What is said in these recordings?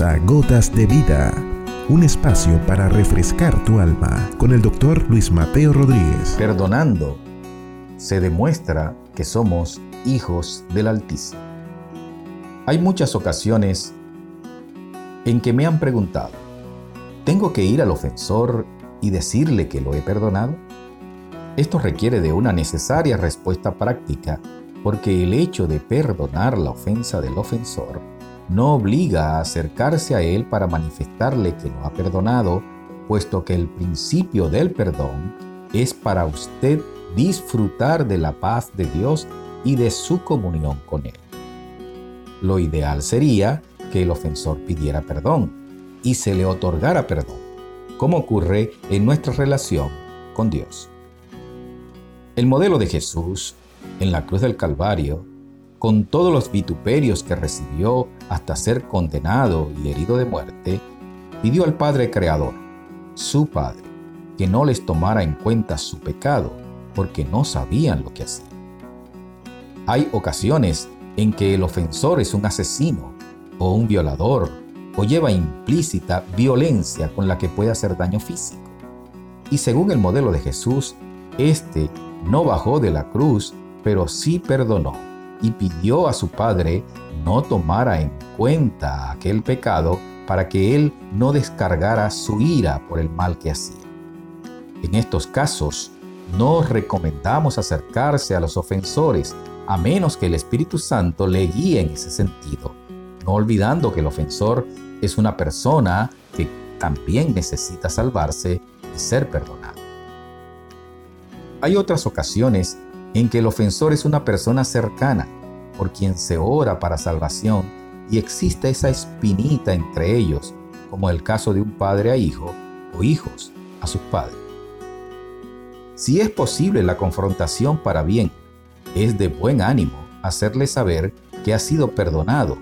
A Gotas de Vida, un espacio para refrescar tu alma con el doctor Luis Mateo Rodríguez. Perdonando se demuestra que somos hijos del Altísimo. Hay muchas ocasiones en que me han preguntado, ¿tengo que ir al ofensor y decirle que lo he perdonado? Esto requiere de una necesaria respuesta práctica porque el hecho de perdonar la ofensa del ofensor no obliga a acercarse a Él para manifestarle que lo ha perdonado, puesto que el principio del perdón es para usted disfrutar de la paz de Dios y de su comunión con Él. Lo ideal sería que el ofensor pidiera perdón y se le otorgara perdón, como ocurre en nuestra relación con Dios. El modelo de Jesús en la cruz del Calvario con todos los vituperios que recibió hasta ser condenado y herido de muerte, pidió al Padre Creador, su Padre, que no les tomara en cuenta su pecado, porque no sabían lo que hacían. Hay ocasiones en que el ofensor es un asesino o un violador o lleva implícita violencia con la que puede hacer daño físico. Y según el modelo de Jesús, éste no bajó de la cruz, pero sí perdonó y pidió a su padre no tomara en cuenta aquel pecado para que él no descargara su ira por el mal que hacía. En estos casos, no recomendamos acercarse a los ofensores a menos que el Espíritu Santo le guíe en ese sentido, no olvidando que el ofensor es una persona que también necesita salvarse y ser perdonado. Hay otras ocasiones en que el ofensor es una persona cercana, por quien se ora para salvación y existe esa espinita entre ellos, como el caso de un padre a hijo o hijos a sus padres. Si es posible la confrontación para bien, es de buen ánimo hacerle saber que ha sido perdonado,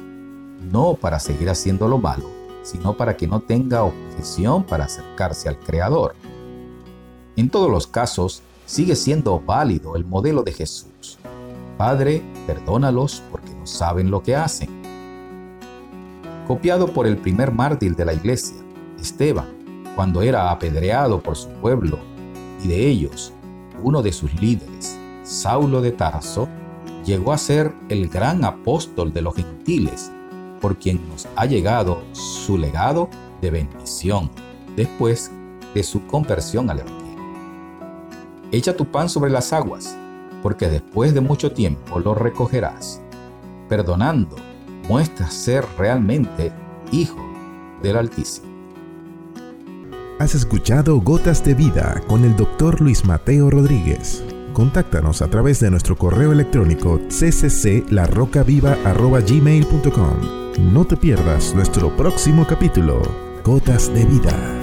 no para seguir haciendo lo malo, sino para que no tenga objeción para acercarse al Creador. En todos los casos, sigue siendo válido el modelo de Jesús. Padre, perdónalos porque no saben lo que hacen. Copiado por el primer mártir de la iglesia, Esteban, cuando era apedreado por su pueblo, y de ellos, uno de sus líderes, Saulo de Tarso, llegó a ser el gran apóstol de los gentiles, por quien nos ha llegado su legado de bendición después de su conversión al Evangelio. Echa tu pan sobre las aguas, porque después de mucho tiempo lo recogerás. Perdonando, muestras ser realmente hijo del Altísimo. Has escuchado Gotas de Vida con el doctor Luis Mateo Rodríguez. Contáctanos a través de nuestro correo electrónico ccclarrocaviva.gmail.com No te pierdas nuestro próximo capítulo, Gotas de Vida.